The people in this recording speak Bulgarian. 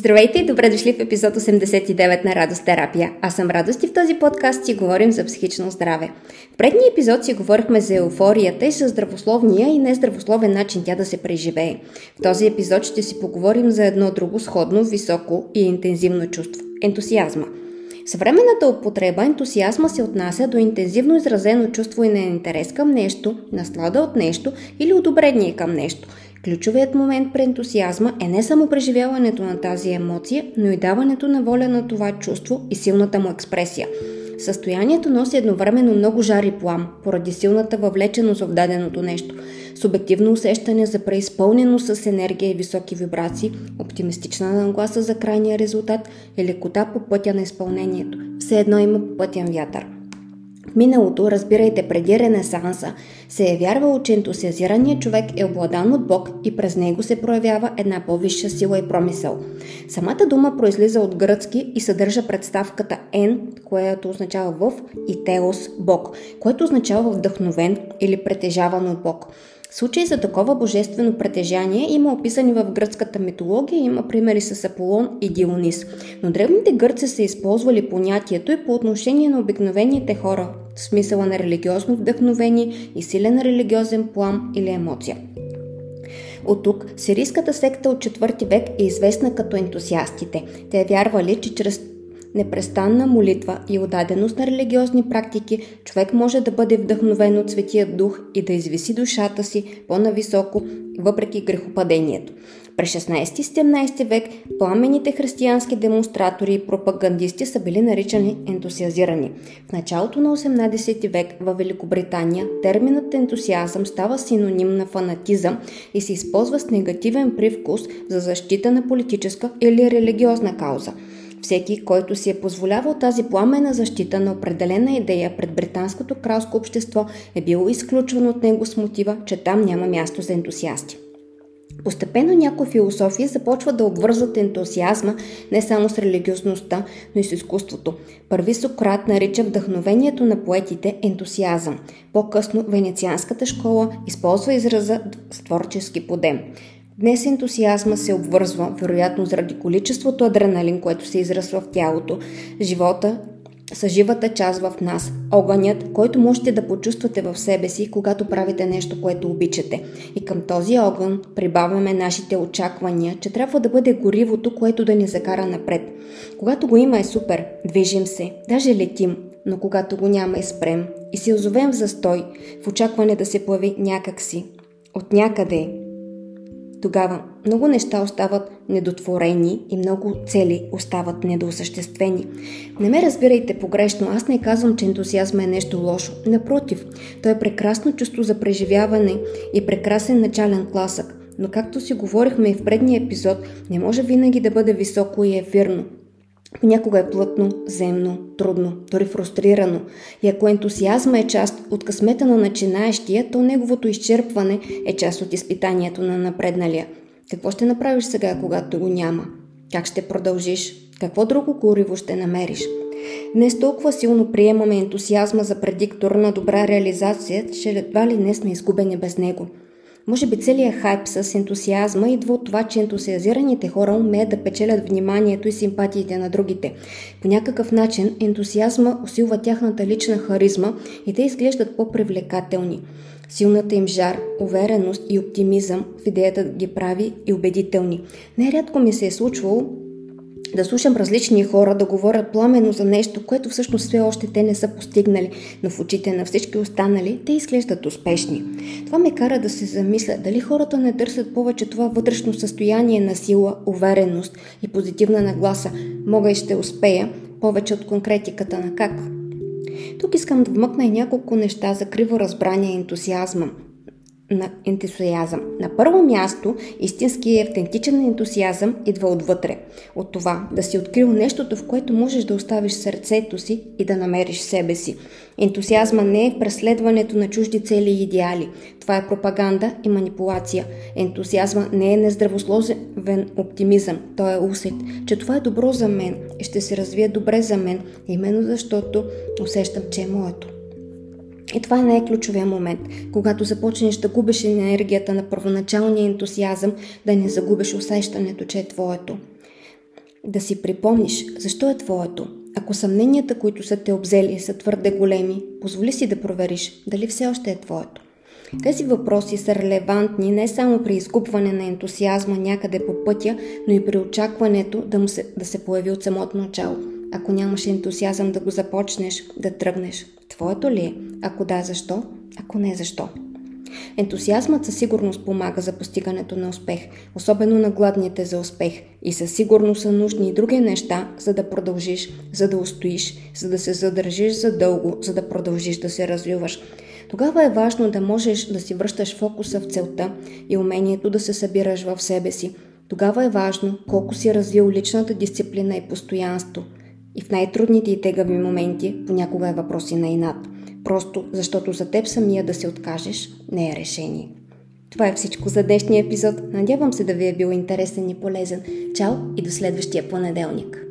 Здравейте и добре дошли в епизод 89 на Радост терапия. Аз съм Радост и в този подкаст си говорим за психично здраве. В предния епизод си говорихме за еуфорията и за здравословния и нездравословен начин тя да се преживее. В този епизод ще си поговорим за едно друго сходно, високо и интензивно чувство – ентусиазма. Съвременната употреба ентусиазма се отнася до интензивно изразено чувство и на интерес към нещо, наслада от нещо или одобрение към нещо – Ключовият момент при ентусиазма е не само преживяването на тази емоция, но и даването на воля на това чувство и силната му експресия. Състоянието носи едновременно много жар и плам, поради силната въвлеченост в даденото нещо, субективно усещане за преизпълнено с енергия и високи вибрации, оптимистична нагласа за крайния резултат и лекота по пътя на изпълнението. Все едно има пътен вятър – в миналото, разбирайте преди Ренесанса, се е вярвало, че ентусиазираният човек е обладан от Бог и през него се проявява една по-висша сила и промисъл. Самата дума произлиза от гръцки и съдържа представката «ен», което означава в, и «теос» – Бог, което означава вдъхновен или притежаван от Бог. Случаи за такова божествено притежание има описани в гръцката митология, има примери с Аполон и Дионис. Но древните гърци са използвали понятието и по отношение на обикновените хора, в смисъла на религиозно вдъхновение и силен религиозен план или емоция. От тук сирийската секта от 4 век е известна като ентусиастите. Те вярвали, че чрез непрестанна молитва и отдаденост на религиозни практики, човек може да бъде вдъхновен от Светия Дух и да извиси душата си по-нависоко, въпреки грехопадението. През 16-17 век пламените християнски демонстратори и пропагандисти са били наричани ентусиазирани. В началото на 18 век в Великобритания терминът ентусиазъм става синоним на фанатизъм и се използва с негативен привкус за защита на политическа или религиозна кауза – всеки, който си е позволявал тази пламена защита на определена идея пред британското кралско общество, е бил изключван от него с мотива, че там няма място за ентусиасти. Постепенно някои философии започват да обвързват ентусиазма не само с религиозността, но и с изкуството. Първи Сократ нарича вдъхновението на поетите ентусиазъм. По-късно венецианската школа използва израза с творчески подем. Днес ентусиазма се обвързва, вероятно заради количеството адреналин, което се израсва в тялото, живота са живата част в нас, огънят, който можете да почувствате в себе си, когато правите нещо, което обичате. И към този огън прибавяме нашите очаквания, че трябва да бъде горивото, което да ни закара напред. Когато го има е супер, движим се, даже летим, но когато го няма е спрем и се озовем в застой, в очакване да се появи някакси. От някъде, тогава много неща остават недотворени и много цели остават недоосъществени. Не ме разбирайте погрешно, аз не казвам, че ентусиазма е нещо лошо. Напротив, той е прекрасно чувство за преживяване и прекрасен начален класък. Но както си говорихме и в предния епизод, не може винаги да бъде високо и ефирно. Понякога е плътно, земно, трудно, дори фрустрирано. И ако ентусиазма е част от късмета на начинаещия, то неговото изчерпване е част от изпитанието на напредналия. Какво ще направиш сега, когато го няма? Как ще продължиш? Какво друго гориво ще намериш? Днес толкова силно приемаме ентусиазма за предиктор на добра реализация, че едва ли не сме изгубени без него – може би целият хайп с ентусиазма идва от това, че ентусиазираните хора умеят да печелят вниманието и симпатиите на другите. По някакъв начин ентусиазма усилва тяхната лична харизма и те изглеждат по-привлекателни. Силната им жар, увереност и оптимизъм в идеята ги прави и убедителни. Нерядко ми се е случвало да слушам различни хора да говорят пламено за нещо, което всъщност все още те не са постигнали, но в очите на всички останали те изглеждат успешни. Това ме кара да се замисля дали хората не търсят повече това вътрешно състояние на сила, увереност и позитивна нагласа. Мога и ще успея, повече от конкретиката на как. Тук искам да вмъкна и няколко неща за криво разбрание ентусиазма – на ентусиазъм. На първо място, истински и автентичен ентусиазъм идва отвътре. От това да си открил нещото, в което можеш да оставиш сърцето си и да намериш себе си. Ентусиазма не е в преследването на чужди цели и идеали. Това е пропаганда и манипулация. Ентусиазма не е нездравословен оптимизъм. Той е усет, че това е добро за мен и ще се развие добре за мен, именно защото усещам, че е моето. И това е ключовия момент, когато започнеш да губиш енергията на първоначалния ентусиазъм, да не загубиш усещането, че е твоето. да си припомниш защо е твоето. Ако съмненията, които са те обзели, са твърде големи, позволи си да провериш дали все още е твоето. Тези въпроси са релевантни не само при изкупване на ентусиазма някъде по пътя, но и при очакването да, му се, да се появи от самото начало. Ако нямаш ентусиазъм да го започнеш, да тръгнеш, твоето ли е? Ако да, защо? Ако не, защо? Ентусиазмът със сигурност помага за постигането на успех, особено на гладните за успех. И със сигурност са нужни и други неща, за да продължиш, за да устоиш, за да се задържиш задълго, за да продължиш да се развиваш. Тогава е важно да можеш да си връщаш фокуса в целта и умението да се събираш в себе си. Тогава е важно колко си развил личната дисциплина и постоянство. И в най-трудните и тегави моменти понякога е въпроси на инат. Просто защото за теб самия да се откажеш не е решение. Това е всичко за днешния епизод. Надявам се да ви е бил интересен и полезен. Чао и до следващия понеделник.